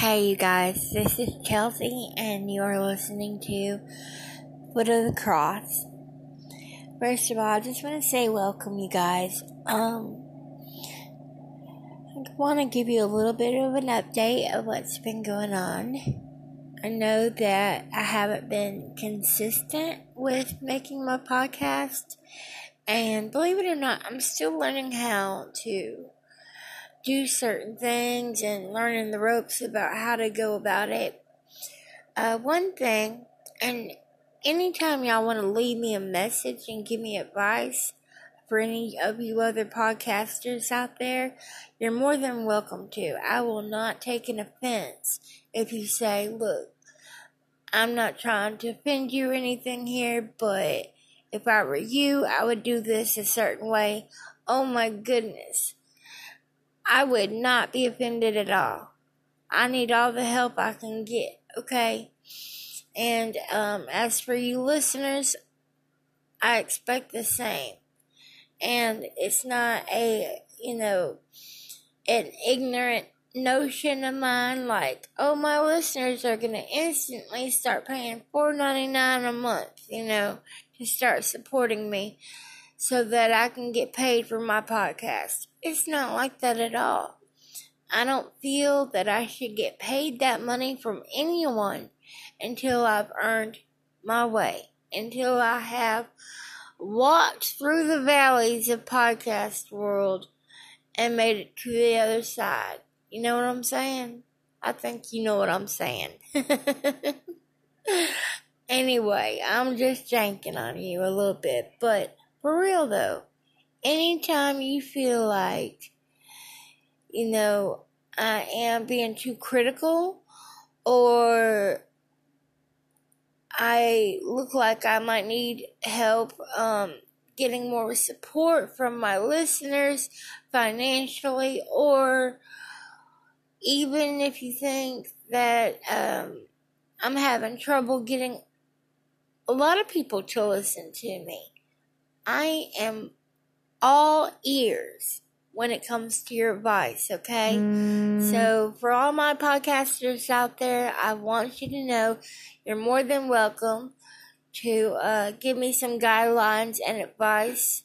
Hey, you guys, this is Chelsey, and you're listening to Foot of the Cross. First of all, I just want to say welcome, you guys. Um, I want to give you a little bit of an update of what's been going on. I know that I haven't been consistent with making my podcast, and believe it or not, I'm still learning how to do certain things and learning the ropes about how to go about it. Uh, one thing, and anytime y'all want to leave me a message and give me advice for any of you other podcasters out there, you're more than welcome to. I will not take an offense if you say, look, I'm not trying to offend you or anything here, but if I were you, I would do this a certain way. Oh my goodness I would not be offended at all. I need all the help I can get, okay? And um, as for you listeners, I expect the same. And it's not a, you know, an ignorant notion of mine like, oh, my listeners are going to instantly start paying four ninety nine a month, you know, to start supporting me so that I can get paid for my podcast. It's not like that at all. I don't feel that I should get paid that money from anyone until I've earned my way, until I have walked through the valleys of podcast world and made it to the other side. You know what I'm saying? I think you know what I'm saying. anyway, I'm just janking on you a little bit, but for real though, anytime you feel like, you know, I am being too critical or I look like I might need help um, getting more support from my listeners financially, or even if you think that um, I'm having trouble getting a lot of people to listen to me. I am all ears when it comes to your advice, okay? Mm. So, for all my podcasters out there, I want you to know you're more than welcome to uh, give me some guidelines and advice,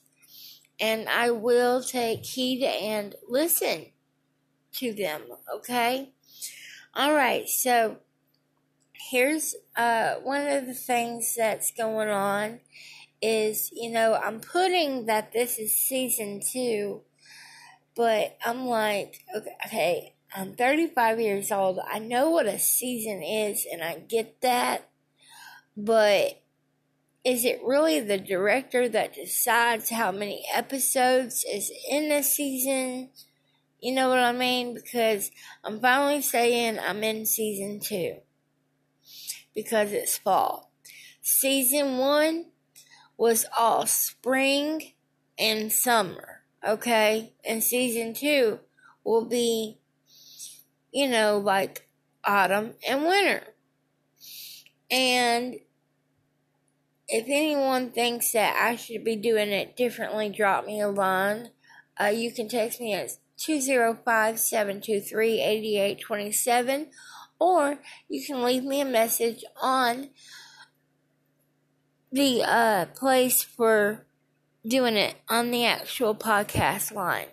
and I will take heed and listen to them, okay? All right, so here's uh, one of the things that's going on is, you know, I'm putting that this is season two, but I'm like, okay, okay, I'm 35 years old. I know what a season is, and I get that, but is it really the director that decides how many episodes is in a season? You know what I mean? Because I'm finally saying I'm in season two because it's fall. Season one, was all spring and summer, okay? And season two will be, you know, like autumn and winter. And if anyone thinks that I should be doing it differently, drop me a line. Uh, you can text me at 205 723 8827 or you can leave me a message on the uh, place for doing it on the actual podcast line.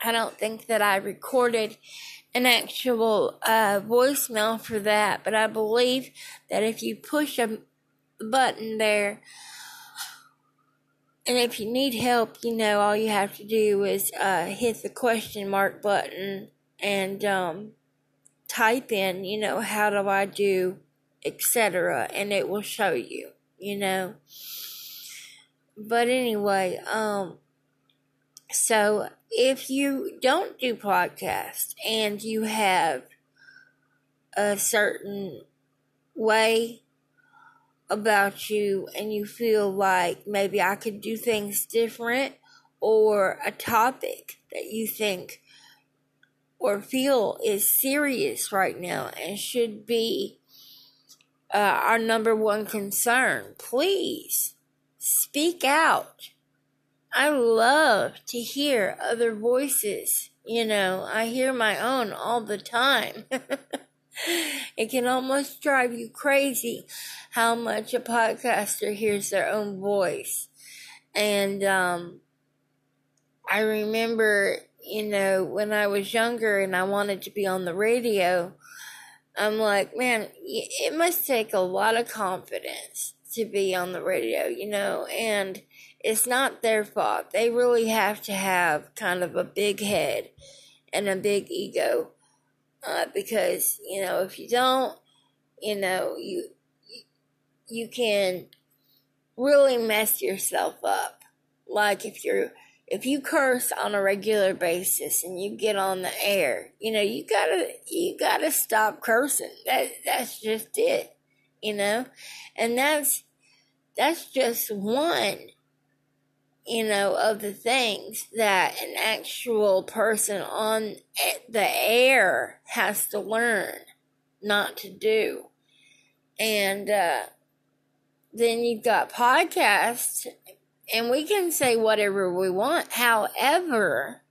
I don't think that I recorded an actual uh, voicemail for that, but I believe that if you push a button there, and if you need help, you know, all you have to do is uh, hit the question mark button and um, type in, you know, how do I do, etc., and it will show you you know. But anyway, um, so if you don't do podcast and you have a certain way about you and you feel like maybe I could do things different or a topic that you think or feel is serious right now and should be uh, our number one concern. Please speak out. I love to hear other voices, You know, I hear my own all the time. it can almost drive you crazy how much a podcaster hears their own voice. And um, I remember, you know, when I was younger and I wanted to be on the radio, I'm like, man, it must take a lot of confidence to be on the radio, you know, and it's not their fault. They really have to have kind of a big head and a big ego. Uh, because, you know, if you don't, you know, you, you can really mess yourself up. Like if you're, if you curse on a regular basis and you get on the air, you know, you gotta, you gotta stop cursing. That, that's just it, you know? And that's, that's just one you know, of the things that an actual person on the air has to learn not to do. And uh, then you've got podcasts, and we can say whatever we want. However,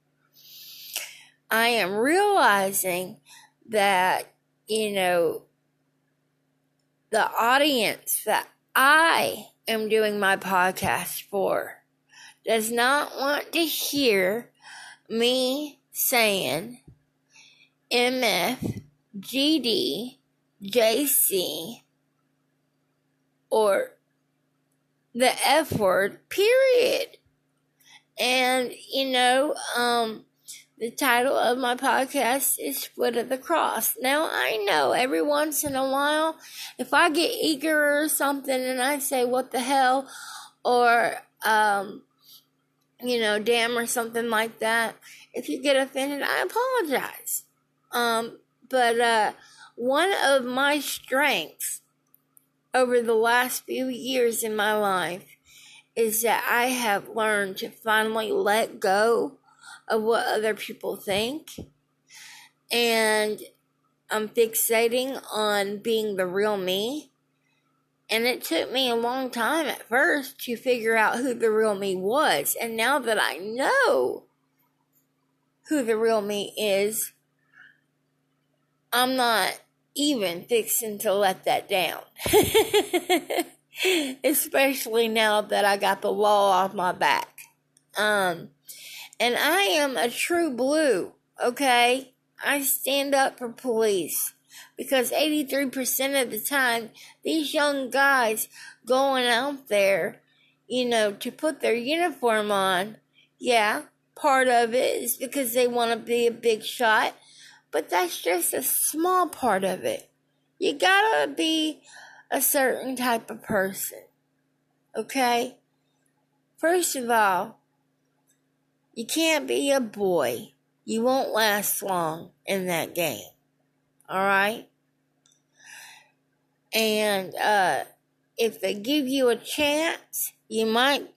I am realizing that, you know, the audience that I am doing my podcast for does not want to hear me saying MF, GD, JC, or the F word, period. And, you know, um, the title of my podcast is Foot of the Cross. Now, I know every once in a while, if I get eager or something and I say, what the hell, or, um, you know, damn or something like that. If you get offended, I apologize. Um, but uh, one of my strengths over the last few years in my life is that I have learned to finally let go of what other people think. And I'm fixating on being the real me and it took me a long time at first to figure out who the real me was. And now that I know who the real me is, I'm not even fixing to let that down. Especially now that I got the law off my back. Um, and I am a true blue, okay? I stand up for police because 83% of the time, these young guys going out there, you know, to put their uniform on, yeah, part of it is because they want to be a big shot, but that's just a small part of it. You gotta be a certain type of person, okay? First of all, you can't be a boy. You won't last long in that game. All right. And uh, if they give you a chance, you might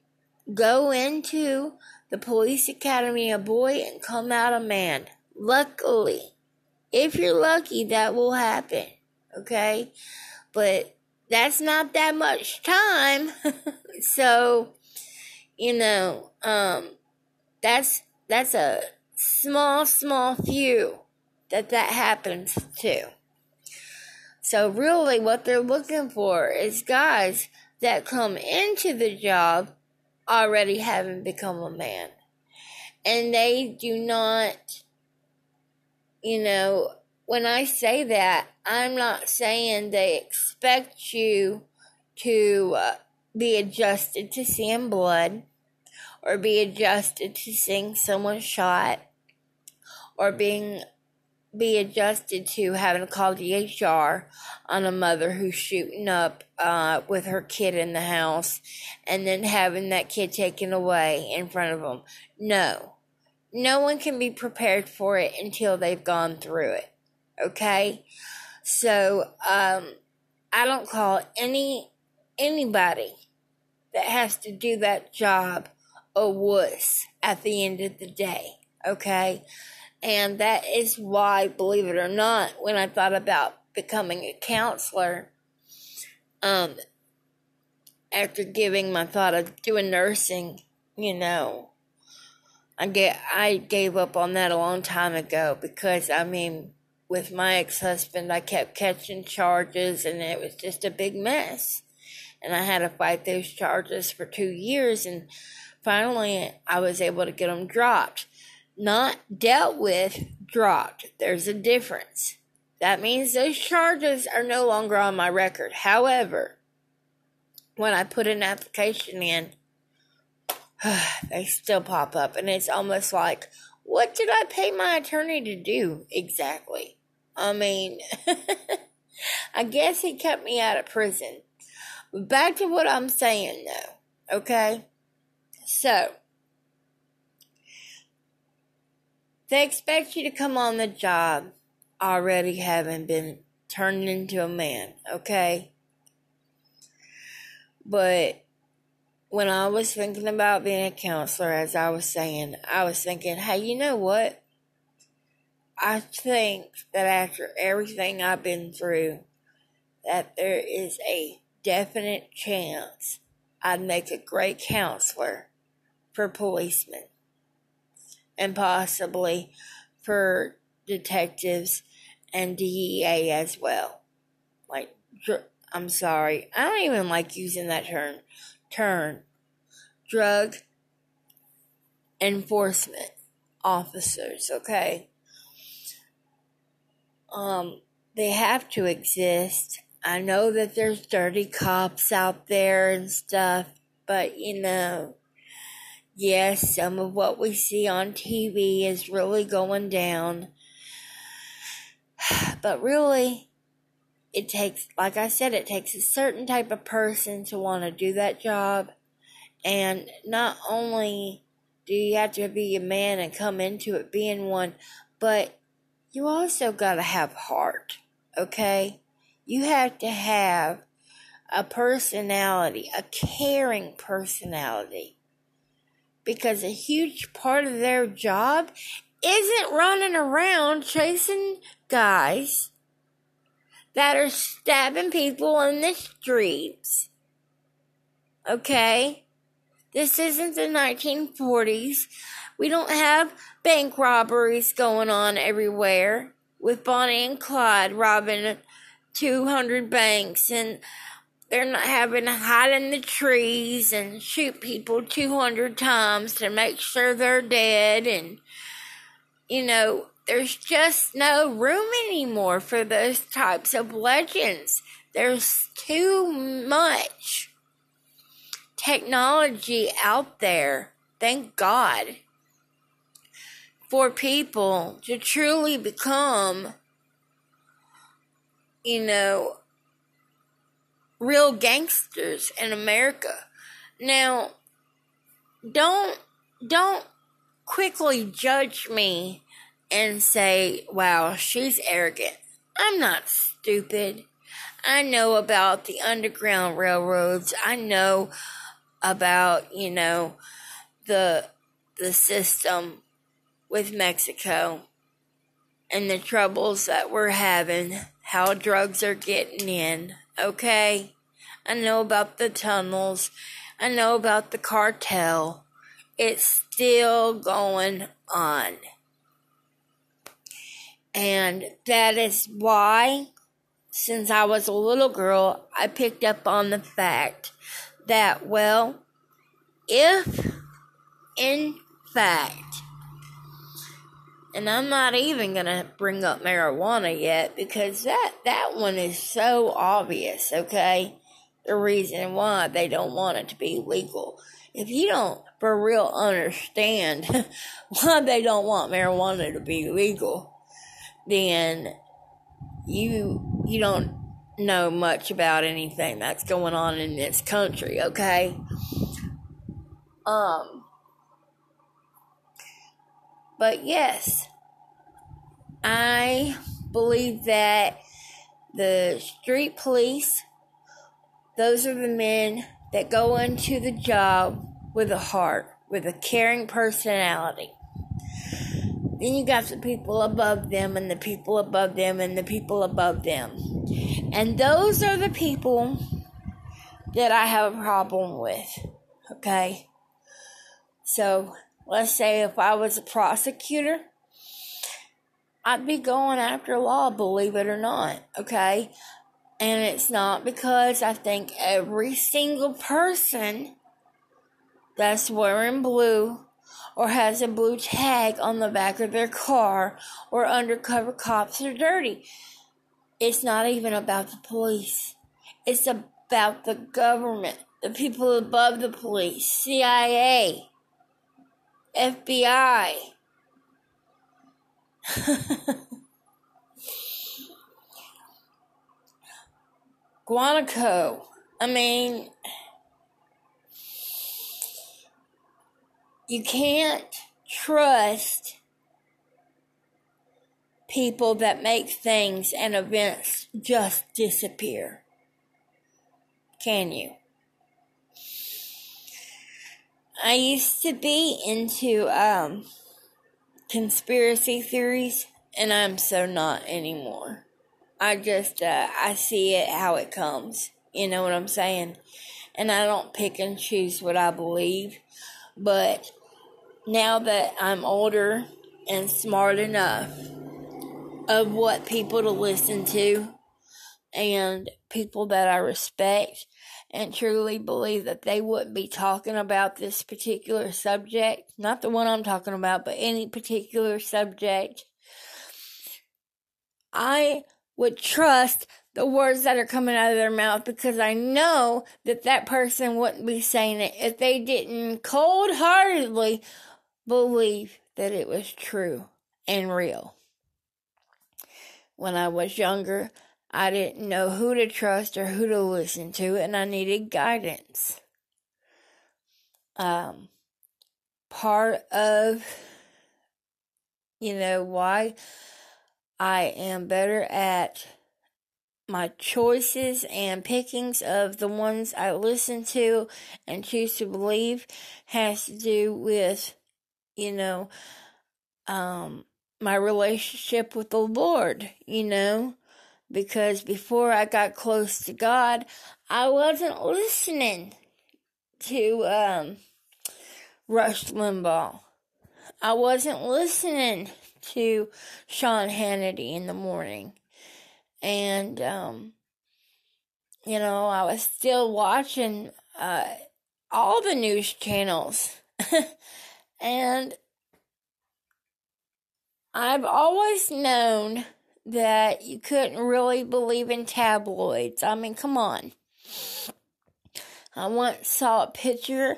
go into the police academy a boy and come out a man. Luckily, if you're lucky, that will happen. Okay. But that's not that much time. so, you know, um, that's, that's a small, small few that that happens to. So really what they're looking for is guys that come into the job already having become a man. And they do not, you know, when I say that, I'm not saying they expect you to uh, be adjusted to seeing blood or be adjusted to seeing someone shot or being be adjusted to having to call the HR on a mother who's shooting up uh, with her kid in the house and then having that kid taken away in front of them. No. No one can be prepared for it until they've gone through it. Okay? So, um, I don't call any anybody that has to do that job a wuss at the end of the day. Okay? And that is why, believe it or not, when I thought about becoming a counselor, um, after giving my thought of doing nursing, you know, I get I gave up on that a long time ago because I mean with my ex-husband I kept catching charges and it was just a big mess. And I had to fight those charges for 2 years and finally I was able to get them dropped. Not dealt with, dropped. There's a difference. That means those charges are no longer on my record. However, when I put an application in, they still pop up. And it's almost like, what did I pay my attorney to do exactly? I mean, I guess he kept me out of prison. Back to what I'm saying though, okay? So, they expect you to come on the job already having been turned into a man, okay? But when I was thinking about being a counselor, as I was saying, I was thinking, hey, you know what? I think that after everything I've been through, that there is a definite chance I'd make a great counselor for policemen and possibly for detectives and DEA as well. Like, I'm sorry, I don't even like using that term turn drug enforcement officers, okay? Um, they have to exist. I know that there's dirty cops out there and stuff, but you know, yes, some of what we see on TV is really going down. But really, it takes, like I said, it takes a certain type of person to want to do that job. And not only do you have to be a man and come into it being one, but you also got to have heart, okay? You have to have a personality, a caring personality. Because a huge part of their job isn't running around chasing guys that are stabbing people in the streets. Okay? This isn't the 1940s. We don't have bank robberies going on everywhere with Bonnie and Clyde robbing 200 banks and they're not having to hide in the trees and shoot people 200 times to make sure they're dead and you know there's just no room anymore for those types of legends. There's too much technology out there. Thank God. For people to truly become, you know, real gangsters in America. Now, don't, don't quickly judge me and say, wow, she's arrogant. I'm not stupid. I know about the Underground Railroads. I know about, you know, the the system with Mexico and the troubles that we're having, how drugs are getting in, okay? I know about the tunnels. I know about the cartel. It's still going on. And that is why, since I was a little girl, I picked up on the fact that, well, if in fact, and I'm not even gonna bring up marijuana yet because that that one is so obvious, okay? The reason why they don't want it to be legal. If you don't for real understand why they don't want marijuana to be legal, then you you don't know much about anything that's going on in this country, okay? Um but yes, I believe that the street police those are the men that go into the job with a heart, with a caring personality. Then you got the people above them, and the people above them, and the people above them. And those are the people that I have a problem with. Okay? So let's say if I was a prosecutor, I'd be going after law, believe it or not, okay? And it's not because I think every single person that's wearing blue or has a blue tag on the back of their car or undercover cops are dirty. It's not even about the police. It's about the government, the people above the police, CIA, FBI. Guanaco. I mean, you can't trust people that make things and events just disappear. Can you? I used to be into um, conspiracy theories, and I'm so not anymore. I just uh, I see it how it comes. You know what I'm saying? And I don't pick and choose what I believe. But now that I'm older and smart enough of what people to listen to and people that I respect and truly believe that they wouldn't be talking about this particular subject, not the one I'm talking about, but any particular subject. I would trust the words that are coming out of their mouth because I know that that person wouldn't be saying it if they didn't cold heartedly believe that it was true and real. When I was younger, I didn't know who to trust or who to listen to, and I needed guidance. Um, part of, you know, why I am better at my choices and pickings of the ones I listen to and choose to believe has to do with, you know, um, my relationship with the Lord, you know, because before I got close to God, I wasn't listening to, um, Rush Limbaugh. I wasn't listening to Sean Hannity in the morning. And, um, you know, I was still watching, uh, all the news channels. and I've always known that you couldn't really believe in tabloids. I mean, come on. I once saw a picture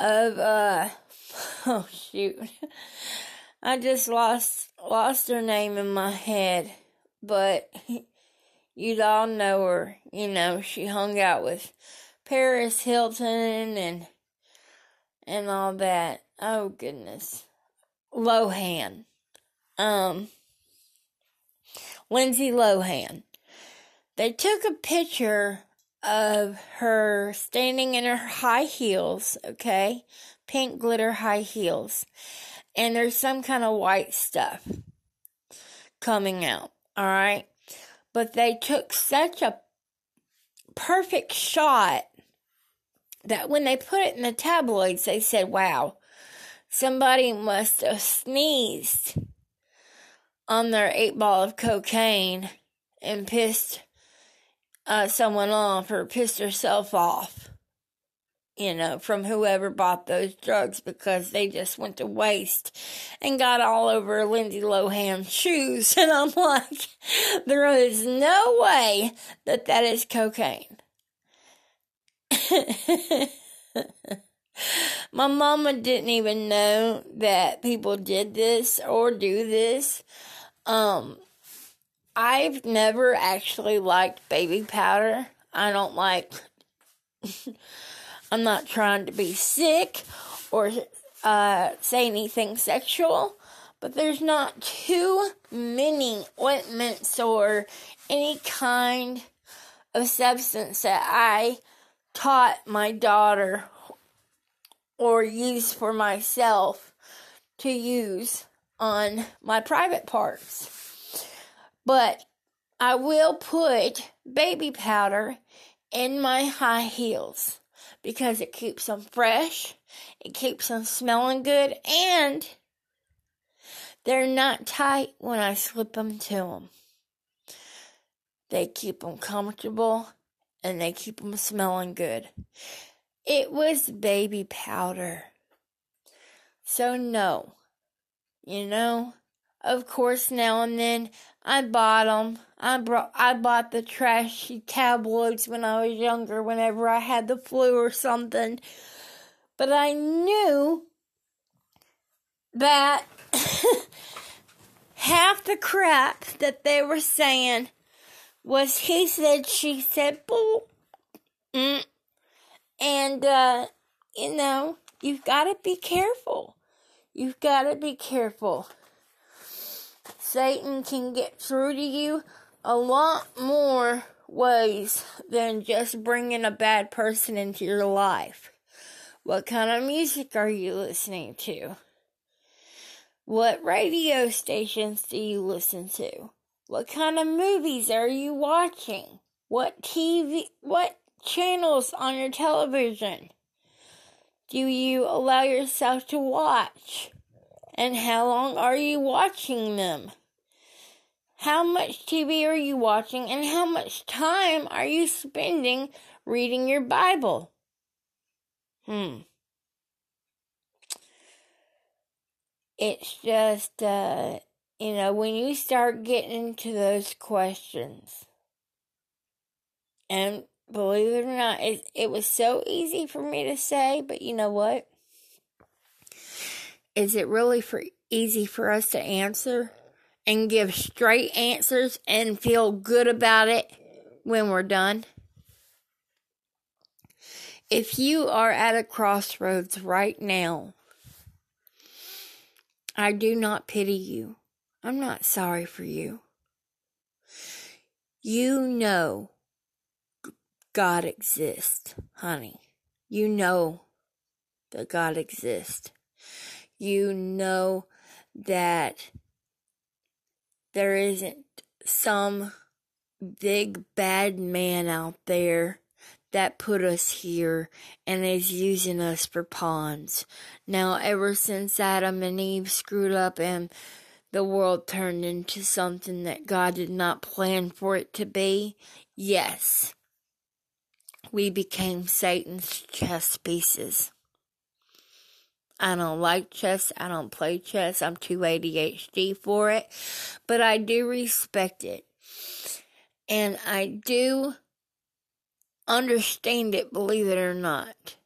of, uh, oh shoot. I just lost lost her name in my head, but you'd all know her. You know, she hung out with Paris Hilton and and all that. Oh goodness, Lohan, um, Lindsay Lohan. They took a picture of her standing in her high heels, okay, pink glitter high heels and there's some kind of white stuff coming out, all right? But they took such a perfect shot that when they put it in the tabloids, they said, wow, somebody must have sneezed on their eight ball of cocaine and pissed uh, someone off or pissed herself off you know, from whoever bought those drugs because they just went to waste and got all over Lindsay Lohan's shoes. And I'm like, there is no way that that is cocaine. My mama didn't even know that people did this or do this. Um, I've never actually liked baby powder. I don't like I'm not trying to be sick or uh, say anything sexual, but there's not too many ointments or any kind of substance that I taught my daughter or use for myself to use on my private parts. But I will put baby powder in my high heels because it keeps them fresh, it keeps them smelling good, and they're not tight when I slip them to them. They keep them comfortable and they keep them smelling good. It was baby powder. So, no. You know, of course, now and then I bought them. I brought, I bought the trashy tabloids when I was younger, whenever I had the flu or something. But I knew that half the crap that they were saying was he said, she said, bull. Mm. And, uh, you know, you've got to be careful. You've got to be careful. Satan can get through to you a lot more ways than just bringing a bad person into your life. What kind of music are you listening to? What radio stations do you listen to? What kind of movies are you watching? What TV, what channels on your television do you allow yourself to watch? And how long are you watching them? How much TV are you watching and how much time are you spending reading your Bible? Hmm. It's just, uh, you know, when you start getting into those questions, and believe it or not, it, it was so easy for me to say, but you know what? Is it really for easy for us to answer? and give straight answers and feel good about it when we're done? If you are at a crossroads right now, I do not pity you. I'm not sorry for you. You know God exists, honey. You know that God exists. You know that there isn't some big bad man out there that put us here and is using us for pawns. Now, ever since Adam and Eve screwed up and the world turned into something that God did not plan for it to be, yes, we became Satan's chess pieces. I don't like chess. I don't play chess. I'm too ADHD for it. But I do respect it. And I do understand it, believe it or not.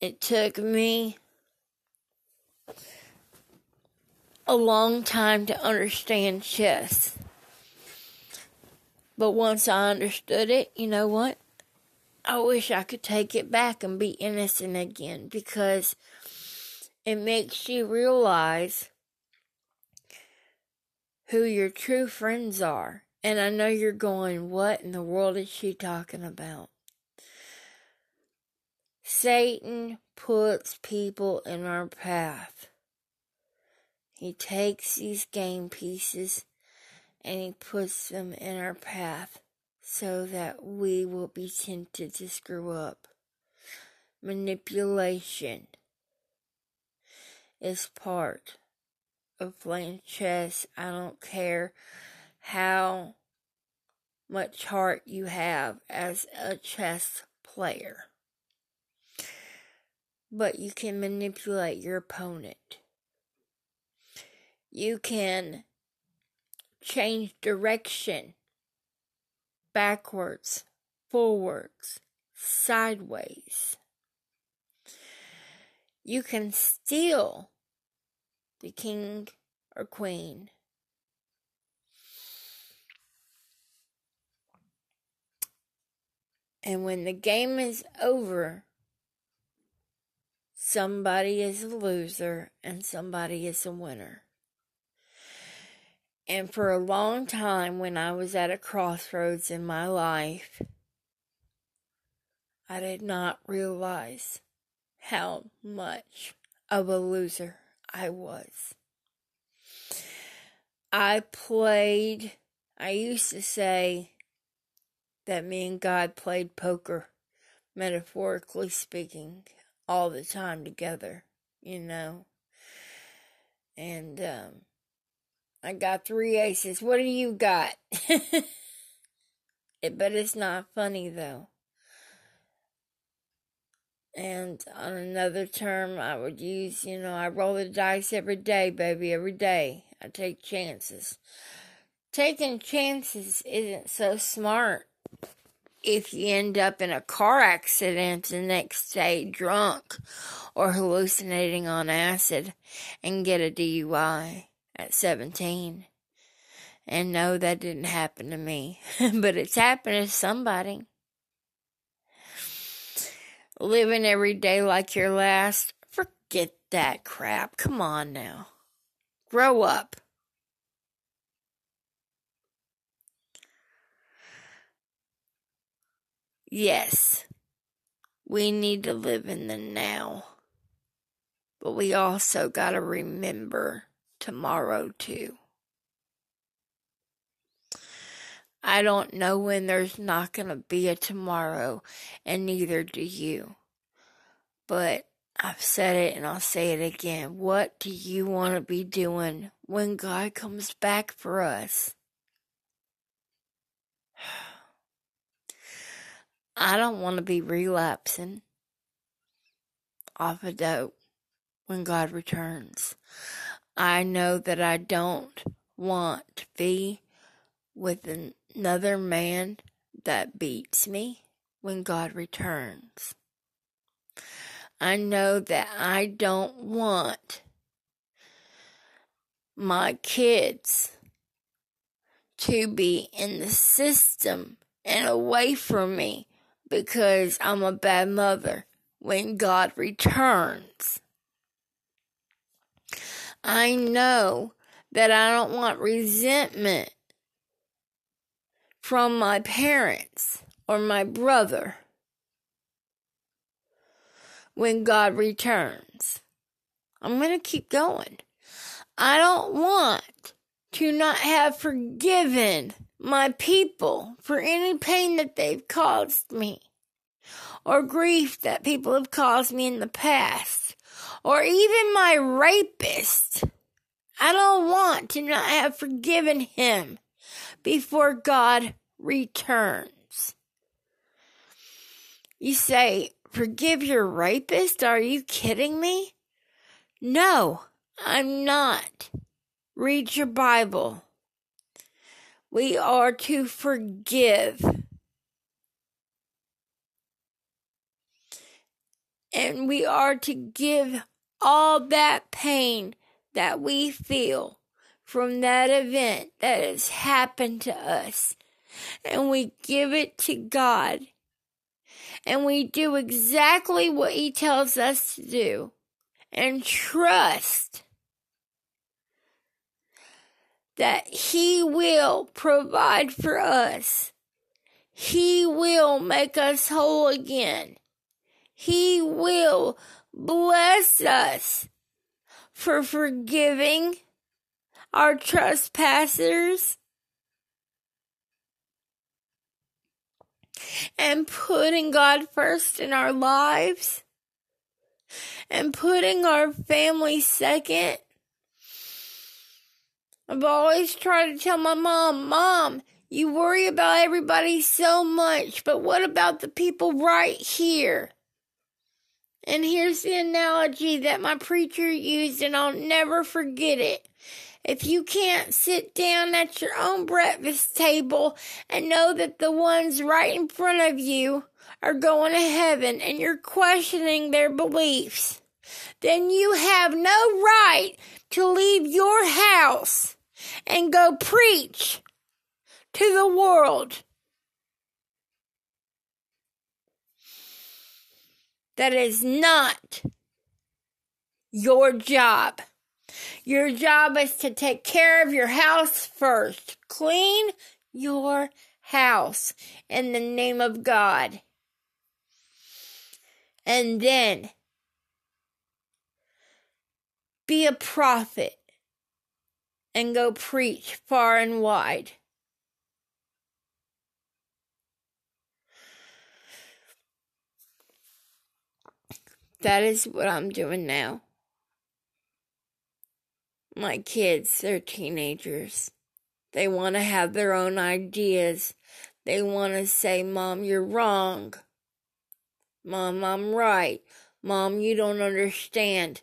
It took me a long time to understand chess. But once I understood it, you know what? I wish I could take it back and be innocent again because it makes you realize who your true friends are. And I know you're going, what in the world is she talking about? Satan puts people in our path. He takes these game pieces and he puts them in our path so that we will be tempted to screw up. Manipulation is part of playing chess. I don't care how much heart you have as a chess player. But you can manipulate your opponent. You can change direction backwards, forwards, sideways you can steal the king or queen. And when the game is over, somebody is a loser and somebody is a winner. And for a long time, when I was at a crossroads in my life, I did not realize how much of a loser I was. I played, I used to say that me and God played poker. metaphorically speaking, all the time together, you know. And um, I got three aces. What do you got? it, but it's not funny though. And on another term, I would use, you know, I roll the dice every day, baby, every day. I take chances. Taking chances isn't so smart if you end up in a car accident the next day drunk or hallucinating on acid and get a DUI at 17. And no, that didn't happen to me, but it's happened to somebody. Living every day like your last, forget that crap. Come on now. Grow up. Yes, we need to live in the now. But we also got to remember tomorrow too. I don't know when there's not going to be a tomorrow, and neither do you. But I've said it and I'll say it again. What do you want to be doing when God comes back for us? I don't want to be relapsing off of dope when God returns. I know that I don't want to be with another man that beats me when God returns. I know that I don't want my kids to be in the system and away from me because I'm a bad mother when God returns. I know that I don't want resentment from my parents or my brother when God returns. I'm going to keep going. I don't want to not have forgiven my people for any pain that they've caused me, or grief that people have caused me in the past, or even my rapist. I don't want to not have forgiven him before God returns. You say, forgive your rapist? Are you kidding me? No, I'm not. Read your Bible. We are to forgive. And we are to give all that pain that we feel from that event that has happened to us. And we give it to God. And we do exactly what He tells us to do. And trust that He will provide for us. He will make us whole again. He will bless us for forgiving our trespassers and putting God first in our lives and putting our family second I've always tried to tell my mom, Mom, you worry about everybody so much, but what about the people right here? And here's the analogy that my preacher used, and I'll never forget it. If you can't sit down at your own breakfast table and know that the ones right in front of you are going to heaven and you're questioning their beliefs, then you have no right to leave your house and go preach to the world. That is not your job. Your job is to take care of your house first. Clean your house in the name of God. And then be a prophet and go preach far and wide. That is what I'm doing now. My kids, they're teenagers. They want to have their own ideas. They want to say, Mom, you're wrong. Mom, I'm right. Mom, you don't understand.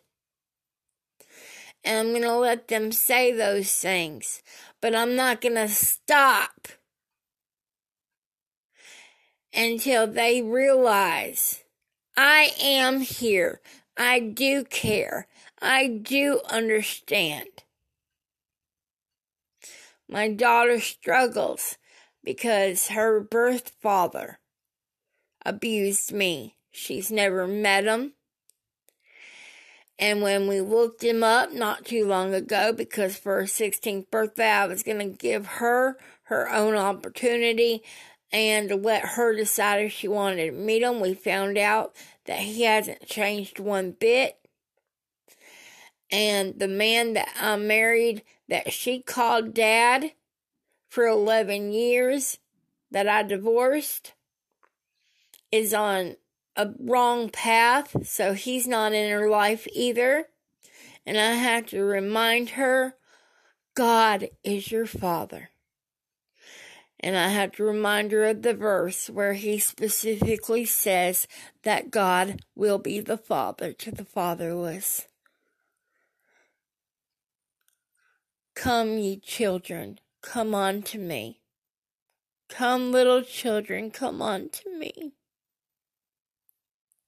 And I'm going to let them say those things, but I'm not going to stop until they realize I am here. I do care. I do understand. My daughter struggles because her birth father abused me. She's never met him. And when we looked him up not too long ago, because for her 16th birthday, I was going to give her her own opportunity and let her decide if she wanted to meet him. We found out that he hasn't changed one bit. And the man that I married, that she called dad for 11 years, that I divorced, is on a wrong path, so he's not in her life either. And I have to remind her God is your father. And I have to remind her of the verse where he specifically says that God will be the father to the fatherless. Come, ye children, come unto me. Come, little children, come unto me.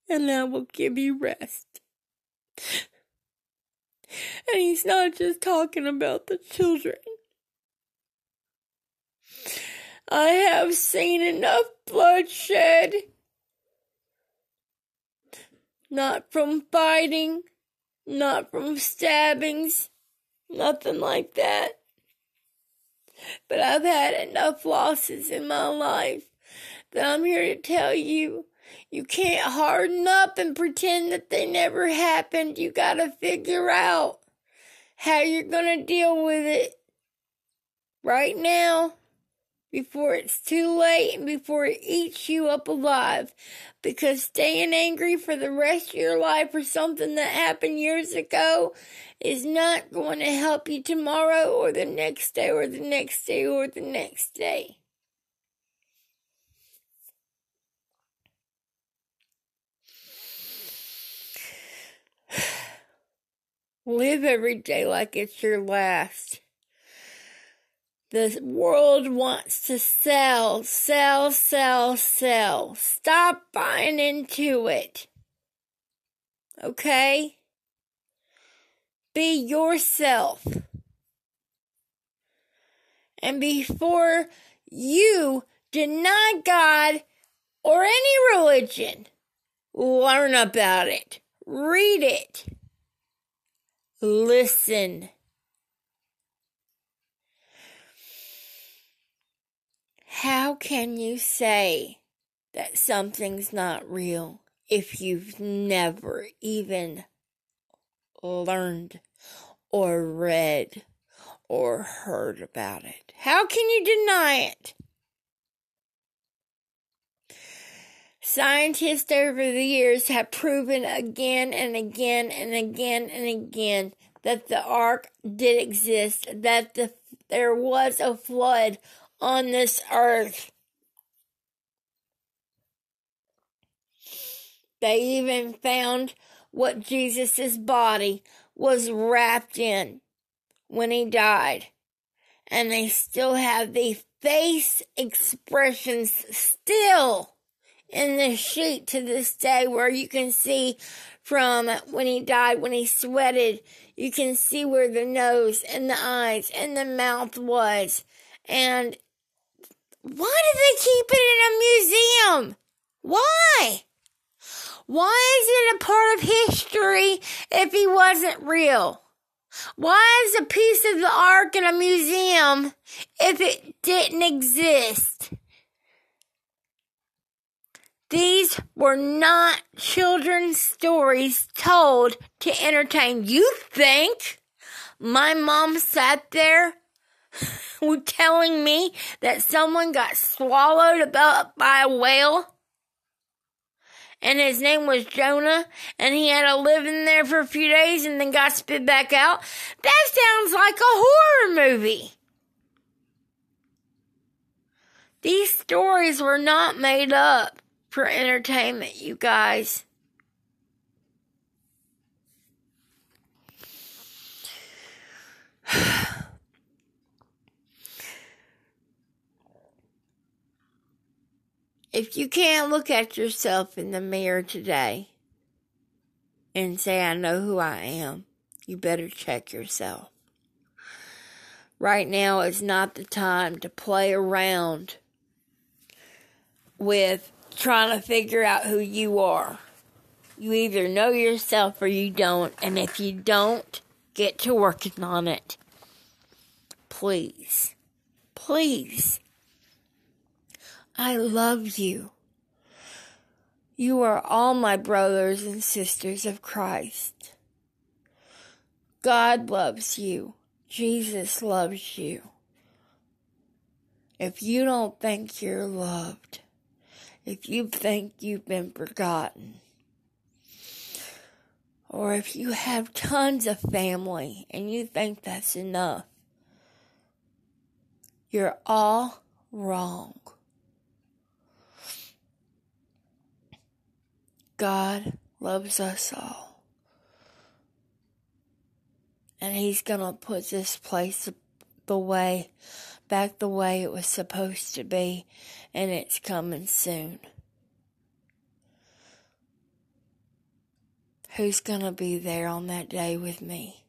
And I will give you rest. And he's not just talking about the children. I have seen enough bloodshed. Not from fighting, not from stabbings, nothing like that. But I've had enough losses in my life that I'm here to tell you you can't harden up and pretend that they never happened. You gotta figure out how you're gonna deal with it right now before it's too late and before it eats you up alive. Because staying angry for the rest of your life for something that happened years ago is not going to help you tomorrow or the next day or the next day or the next day. Live every day like it's your last. The world wants to sell, sell, sell, sell. Stop buying into it. Okay? Be yourself. And before you deny God or any religion, learn about it, read it, listen. How can you say that something's not real if you've never even learned or read or heard about it? How can you deny it? Scientists over the years have proven again and again and again and again that the ark did exist, that the, there was a flood on this earth. They even found what Jesus' body was wrapped in when he died. And they still have the face expressions still in the sheet to this day where you can see from when he died, when he sweated, you can see where the nose and the eyes and the mouth was. And why do they keep it in a museum? Why? Why is it a part of history if he wasn't real? Why is a piece of the ark in a museum if it didn't exist? These were not children's stories told to entertain. You think my mom sat there telling me that someone got swallowed about by a whale and his name was Jonah, and he had to live in there for a few days and then got spit back out. That sounds like a horror movie. These stories were not made up for entertainment, you guys. if you can't look at yourself in the mirror today and say, I know who I am, you better check yourself. Right now is not the time to play around with trying to figure out who you are. You either know yourself or you don't, and if you don't, get to working on it. Please. Please. I love you. You are all my brothers and sisters of Christ. God loves you. Jesus loves you. If you don't think you're loved, if you think you've been forgotten, or if you have tons of family and you think that's enough, you're all wrong. God loves us all. And He's going to put this place the way, back the way it was supposed to be, and it's coming soon. Who's going to be there on that day with me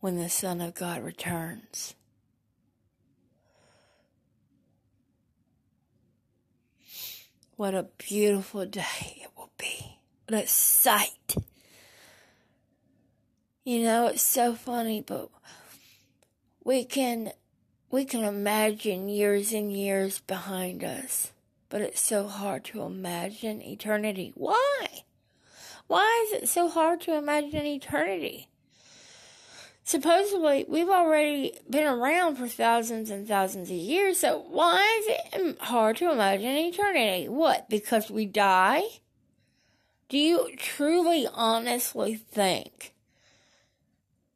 when the Son of God returns? What a beautiful day it be. What a sight. You know, it's so funny, but we can we can imagine years and years behind us, but it's so hard to imagine eternity. Why? Why is it so hard to imagine eternity? supposedly we've already been around for thousands and thousands of years, so why is it hard to imagine eternity? What? Because we die? Do you truly honestly think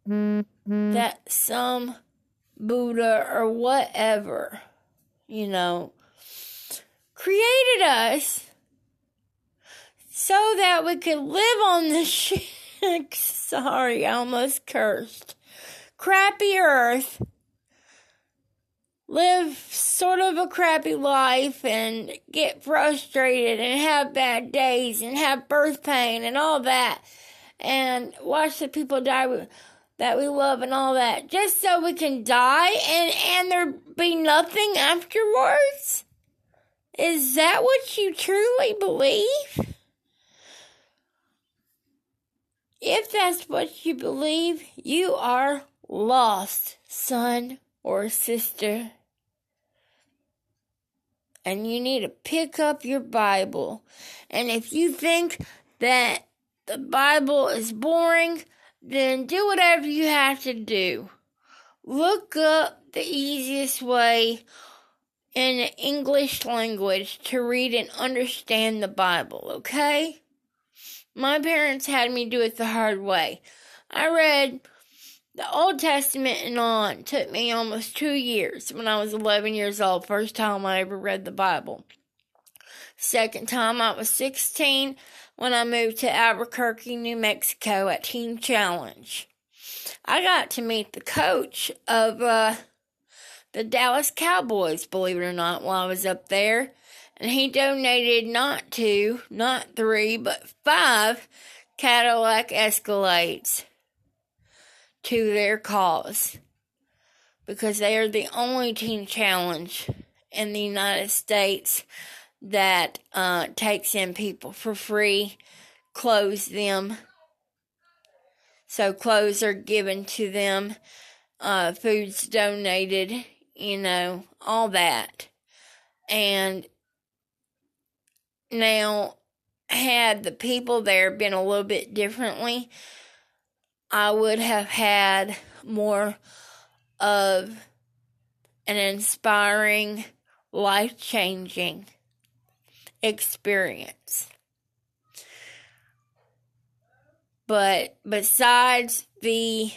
mm-hmm. that some Buddha or whatever, you know, created us so that we could live on this shit? Sorry, I almost cursed crappy earth, live sort of a crappy life and get frustrated and have bad days and have birth pain and all that and watch the people die that we love and all that just so we can die and and there be nothing afterwards? Is that what you truly believe? If that's what you believe you are lost son or sister, and you need to pick up your Bible. And if you think that the Bible is boring, then do whatever you have to do. Look up the easiest way in the English language to read and understand the Bible, okay? My parents had me do it the hard way. I read the Old Testament and on took me almost two years when I was 11 years old, first time I ever read the Bible. Second time I was 16 when I moved to Albuquerque, New Mexico at Teen Challenge. I got to meet the coach of uh, the Dallas Cowboys, believe it or not, while I was up there. And he donated not two, not three, but five Cadillac Escalades to their cause because they are the only teen challenge in the United States that uh, takes in people for free, clothes them. So clothes are given to them, uh, food's donated, you know, all that. And now, had the people there been a little bit differently, I would have had more of an inspiring, life changing experience. But besides the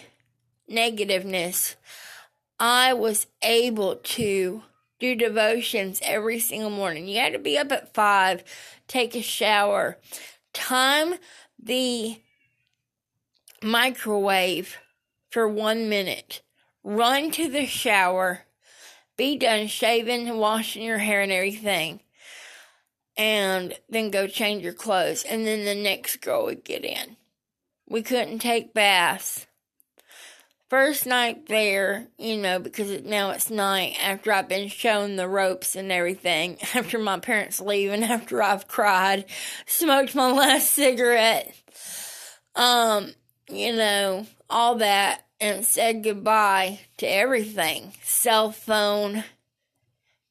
negativeness, I was able to do devotions every single morning. You had to be up at five, take a shower, time the microwave for one minute, run to the shower, be done shaving, and washing your hair and everything, and then go change your clothes. And then the next girl would get in. We couldn't take baths. First night there, you know, because now it's night after I've been shown the ropes and everything, after my parents leave and after I've cried, smoked my last cigarette, um, you know, all that, and said goodbye to everything cell phone,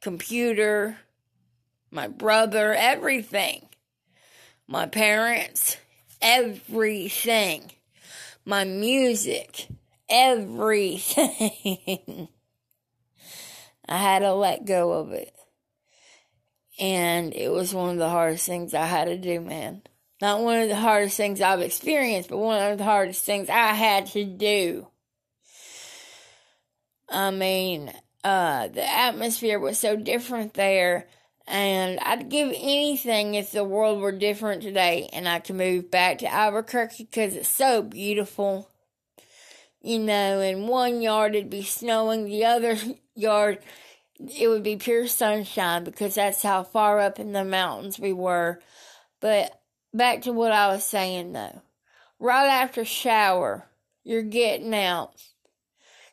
computer, my brother, everything. My parents, everything. My music, everything. I had to let go of it. And it was one of the hardest things I had to do, man. Not one of the hardest things I've experienced, but one of the hardest things I had to do. I mean, uh, the atmosphere was so different there and I'd give anything if the world were different today and I could move back to Albuquerque because it's so beautiful. You know, in one yard it'd be snowing, the other yard it would be pure sunshine because that's how far up in the mountains we were. But back to what I was saying though. Right after shower, you're getting out.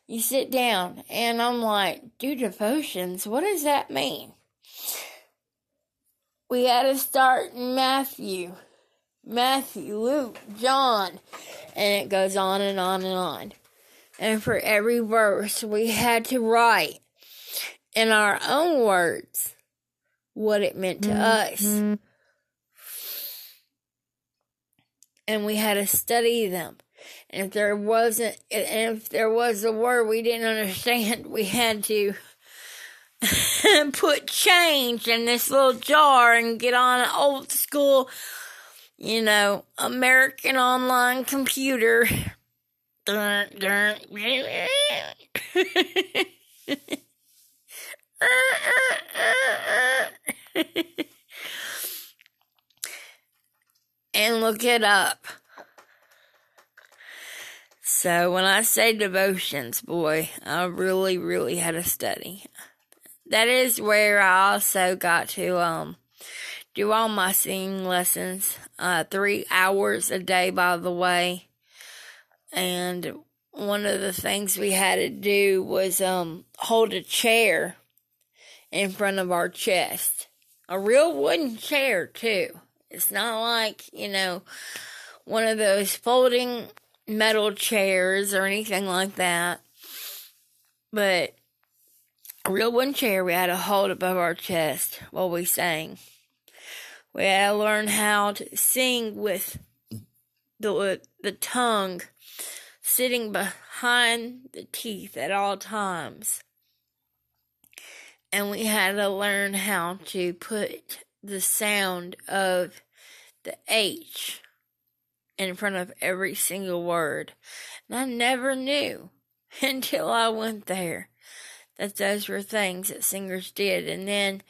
You sit down and I'm like, do devotions? What does that mean? we had to start in Matthew, Matthew, Luke, John, and it goes on and on and on. And for every verse, we had to write in our own words what it meant to mm-hmm. us. And we had to study them. And if there wasn't, and if there was a word we didn't understand, we had to put change in this little jar and get on an old school, you know, American online computer. and look it up. So when I say devotions, boy, I really, really had to study that is where I also got to um do all my singing lessons. Uh, three hours a day, by the way. And one of the things we had to do was um hold a chair in front of our chest. A real wooden chair too. It's not like, you know, one of those folding metal chairs or anything like that. But a real wooden chair we had to hold above our chest while we sang. We had to learn how to sing with the the tongue sitting behind the teeth at all times. And we had to learn how to put the sound of the H in front of every single word. And I never knew until I went there that those were things that singers did. And then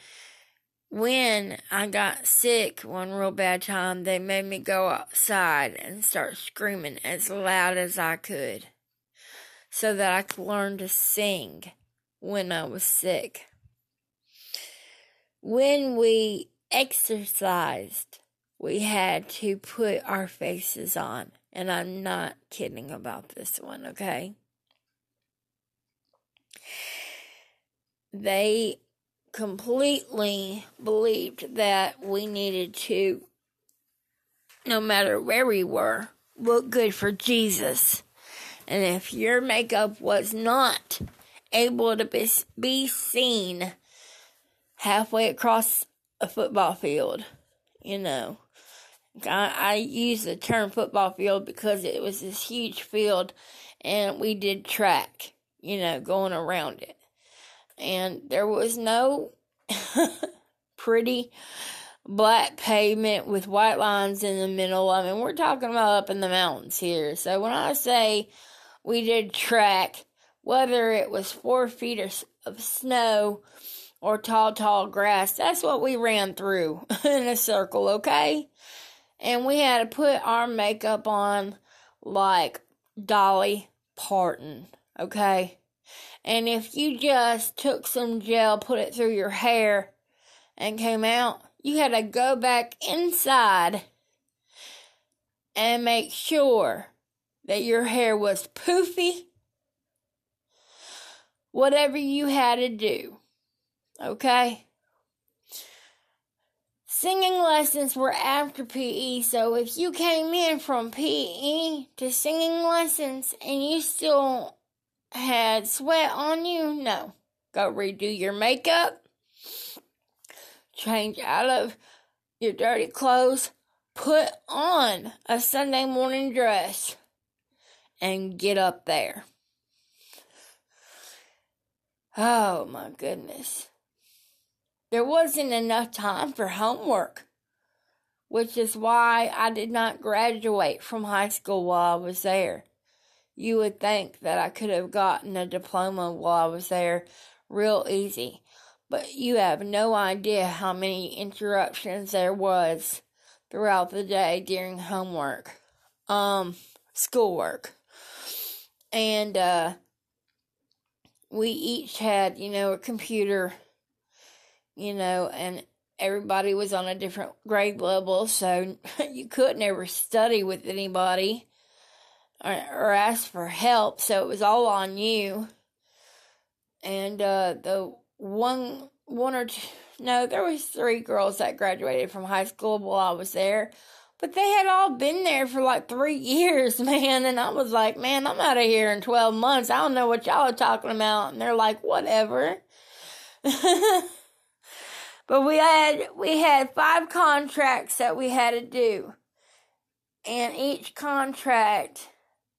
when I got sick one real bad time, they made me go outside and start screaming as loud as I could so that I could learn to sing when I was sick. When we exercised, we had to put our faces on. And I'm not kidding about this one, okay? they completely believed that we needed to, no matter where we were, look good for Jesus. And if your makeup was not able to be, be seen halfway across a football field, you know, I, I use the term football field because it was this huge field and we did track, you know, going around it and there was no pretty black pavement with white lines in the middle. I mean, we're talking about up in the mountains here. So when I say we did track, whether it was four feet of snow or tall, tall grass, that's what we ran through in a circle, okay? And we had to put our makeup on like Dolly Parton, okay? And if you just took some gel, put it through your hair, and came out, you had to go back inside and make sure that your hair was poofy. Whatever you had to do. Okay? Singing lessons were after PE, so if you came in from PE to singing lessons and you still had sweat on you, no. Go redo your makeup change out of your dirty clothes, put on a Sunday morning dress, and get up there. Oh my goodness. There wasn't enough time for homework, which is why I did not graduate from high school while I was there. You would think that I could have gotten a diploma while I was there real easy but you have no idea how many interruptions there was throughout the day during homework, um, schoolwork. And, uh, we each had, you know, a computer, you know, and everybody was on a different grade level, so you couldn't ever study with anybody or, or ask for help, so it was all on you. And, uh, the one one or two no there was three girls that graduated from high school while i was there but they had all been there for like three years man and i was like man i'm out of here in 12 months. I don't know what y'all are talking about. And they're like whatever but we had we had five contracts that we had to do and each contract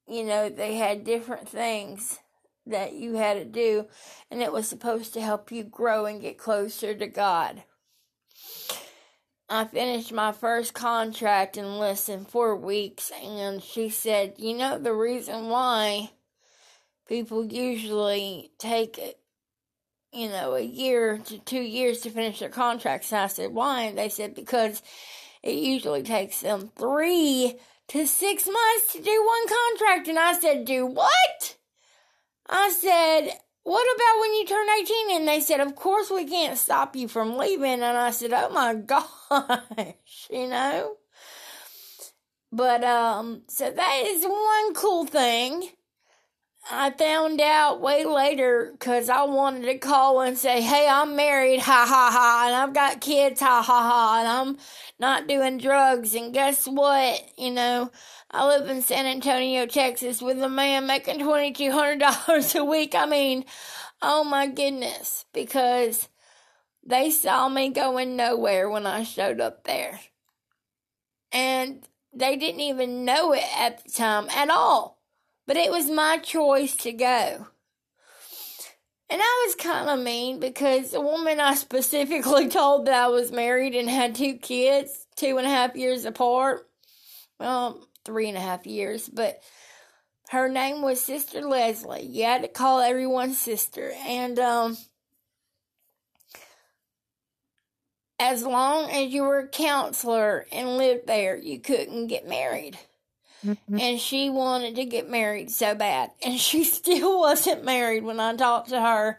you know they had different things that you had to do, and it was supposed to help you grow and get closer to God. I finished my first contract in less than four weeks, and she said, You know, the reason why people usually take, you know, a year to two years to finish their contracts. And I said, Why? And they said, Because it usually takes them three to six months to do one contract. And I said, Do what? I said, what about when you turn 18? And they said, of course we can't stop you from leaving. And I said, oh my gosh, you know? But, um, so that is one cool thing. I found out way later because I wanted to call and say, hey, I'm married, ha ha ha, and I've got kids, ha ha ha, and I'm not doing drugs. And guess what? You know, I live in San Antonio, Texas with a man making $2,200 a week. I mean, oh my goodness, because they saw me going nowhere when I showed up there. And they didn't even know it at the time at all. But it was my choice to go. And I was kind of mean because the woman I specifically told that I was married and had two kids, two and a half years apart. Well, three and a half years, but her name was Sister Leslie. You had to call everyone sister. And um, as long as you were a counselor and lived there, you couldn't get married. Mm-hmm. And she wanted to get married so bad. And she still wasn't married when I talked to her.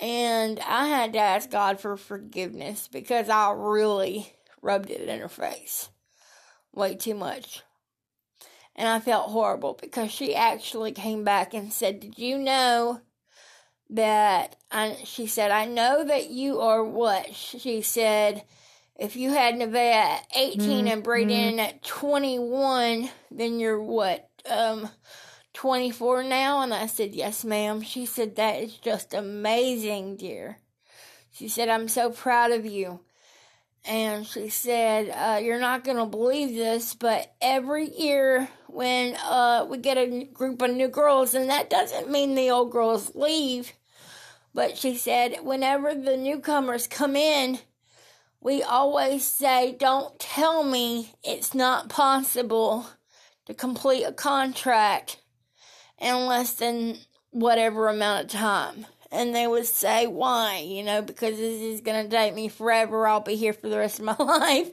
And I had to ask God for forgiveness because I really rubbed it in her face way too much and I felt horrible because she actually came back and said, "Did you know that?" I, she said, "I know that you are what?" She said, "If you had Nevaeh at 18 mm-hmm. and Braden at 21, then you're what?" Um, 24 now? And I said, Yes, ma'am. She said, That is just amazing, dear. She said, I'm so proud of you and she said, uh, "You're not gonna believe this, but every year when uh, we get a group of new girls, and that doesn't mean the old girls leave, but she said whenever the newcomers come in, we always say, don't tell me it's not possible to complete a contract in less than whatever amount of time. And they would say, why? You know, because this is going to take me forever. I'll be here for the rest of my life.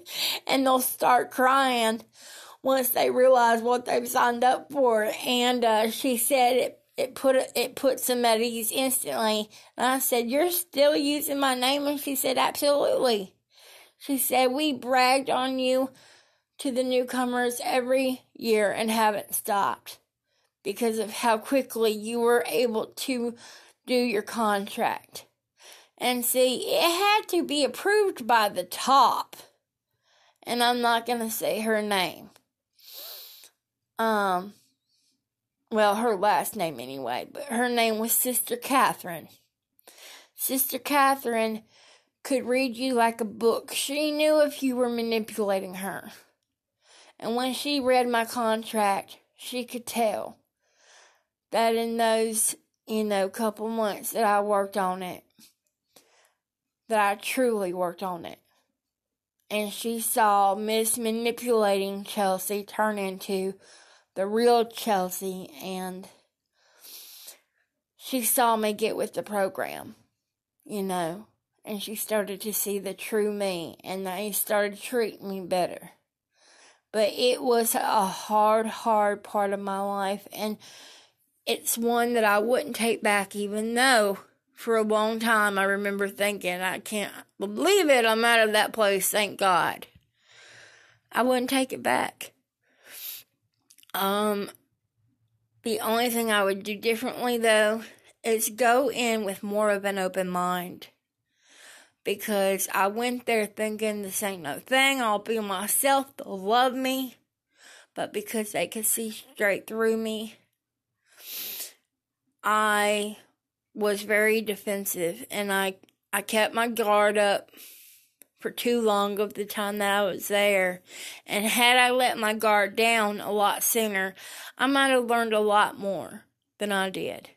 And they'll start crying once they realize what they've signed up for. And uh, she said it, it put it puts them at ease instantly. And I said, "You're still using my name?" And she said, "Absolutely." She said, "We bragged on you to the newcomers every year and haven't stopped because of how quickly you were able to do your contract." And see, it had to be approved by the top. And I'm not going to say her name. Um, well, her last name anyway, but her name was Sister Catherine. Sister Catherine could read you like a book. She knew if you were manipulating her. And when she read my contract, she could tell that in those, you know, couple months that I worked on it, that I truly worked on it. And she saw Miss Manipulating Chelsey turn into the real Chelsey, and she saw me get with the program, you know, and she started to see the true me, and they started treating me better. But it was a hard, hard part of my life, and it's one that I wouldn't take back, even though for a long time I remember thinking, I can't believe it, I'm out of that place, thank God. I wouldn't take it back. Um, the only thing I would do differently though is go in with more of an open mind. Because I went there thinking this ain't no thing, I'll be myself, they'll love me. But because they could see straight through me, I was very defensive and I I kept my guard up for too long of the time that I was there. And had I let my guard down a lot sooner, I might have learned a lot more than I did.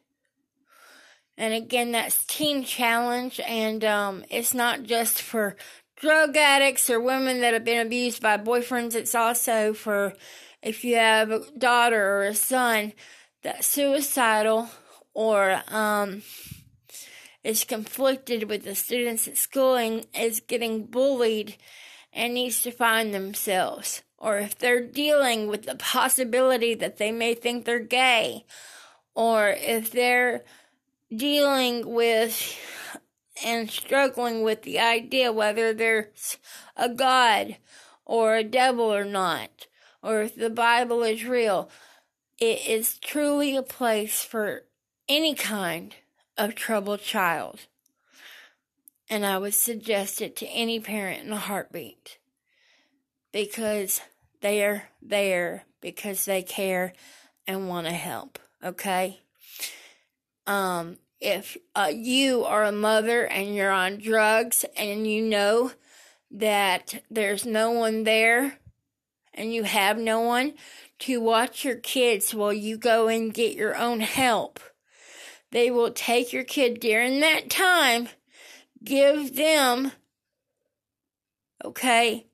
And again, that's Teen Challenge, and um, it's not just for drug addicts or women that have been abused by boyfriends. It's also for if you have a daughter or a son that's suicidal or um, is conflicted with the students at school and is getting bullied and needs to find themselves, or if they're dealing with the possibility that they may think they're gay, or if they're dealing with and struggling with the idea whether there's a God or a devil or not, or if the Bible is real. It is truly a place for any kind of troubled child. And I would suggest it to any parent in a heartbeat because they're there because they care and want to help. Okay? Um, if uh, you are a mother and you're on drugs and you know that there's no one there and you have no one to watch your kids while you go and get your own help they will take your kid during that time, give them, okay,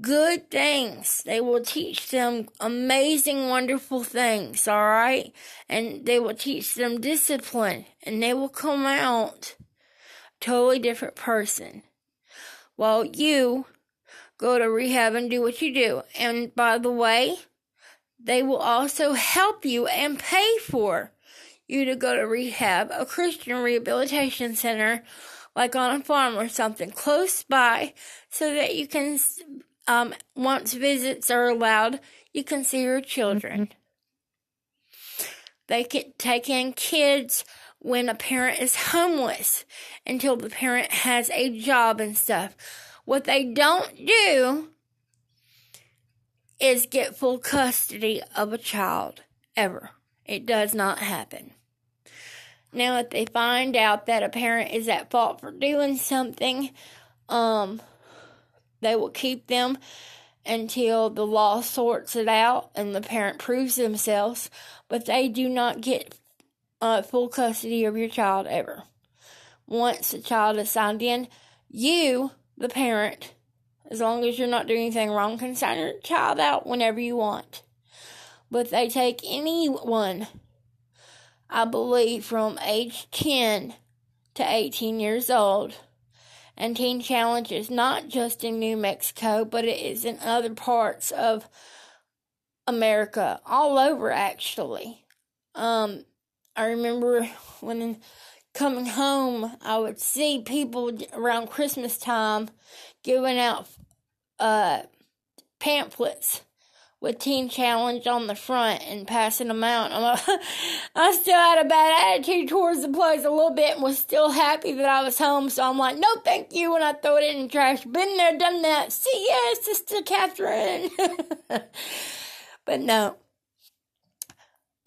good things. They will teach them amazing, wonderful things, all right? And they will teach them discipline, and they will come out totally different person. While you go to rehab and do what you do. And by the way, they will also help you and pay for you to go to rehab, a Christian rehabilitation center, like on a farm or something close by, so that you can, um, once visits are allowed, you can see your children. Mm-hmm. They can take in kids when a parent is homeless until the parent has a job and stuff. What they don't do is get full custody of a child ever. It does not happen. Now, if they find out that a parent is at fault for doing something, um, they will keep them until the law sorts it out and the parent proves themselves, but they do not get uh, full custody of your child ever. Once the child is signed in, you the parent, as long as you're not doing anything wrong, can sign your child out whenever you want. But they take anyone, I believe, from age 10 to 18 years old. And Teen Challenge is not just in New Mexico, but it is in other parts of America, all over actually. Um, I remember when coming home, I would see people around Christmas time giving out uh, pamphlets with Teen Challenge on the front and passing them out. I'm I still had a bad attitude towards the place a little bit and was still happy that I was home. So I'm like, no, thank you. And I throw it in the trash. Been there, done that. See ya, Sister Catherine. but no.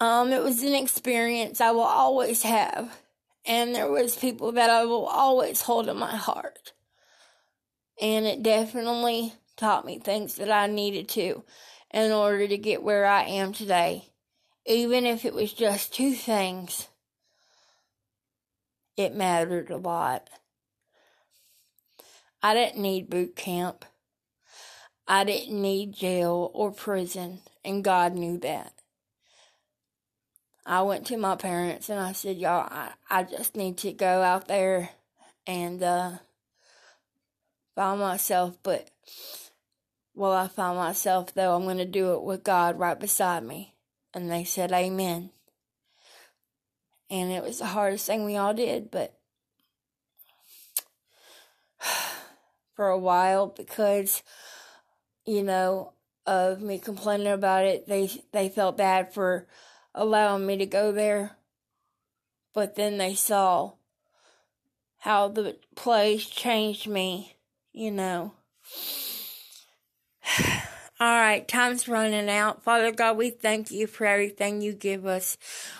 Um, it was an experience I will always have. And there was people that I will always hold in my heart. And it definitely taught me things that I needed to in order to get where I am today. Even if it was just two things, it mattered a lot. I didn't need boot camp. I didn't need jail or prison, and God knew that. I went to my parents and I said, Y'all, I, I just need to go out there and uh, find myself. But while I find myself, though, I'm going to do it with God right beside me. And they said, Amen. And it was the hardest thing we all did, but for a while because, you know, of me complaining about it, they they felt bad for allowing me to go there. But then they saw how the place changed me, you know. All right, time's running out. Father God, we thank you for everything you give us.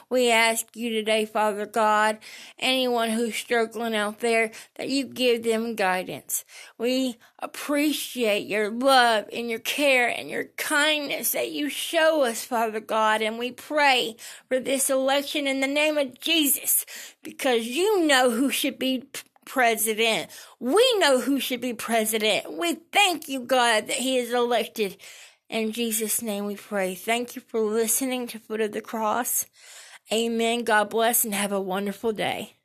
We ask you today, Father God, anyone who's struggling out there, that you give them guidance. We appreciate your love and your care and your kindness that you show us, Father God, and we pray for this election in the name of Jesus because you know who should be president. We know who should be president. We thank you, God, that he is elected. In Jesus' name we pray. Thank you for listening to Foot of the Cross. Amen. God bless and have a wonderful day.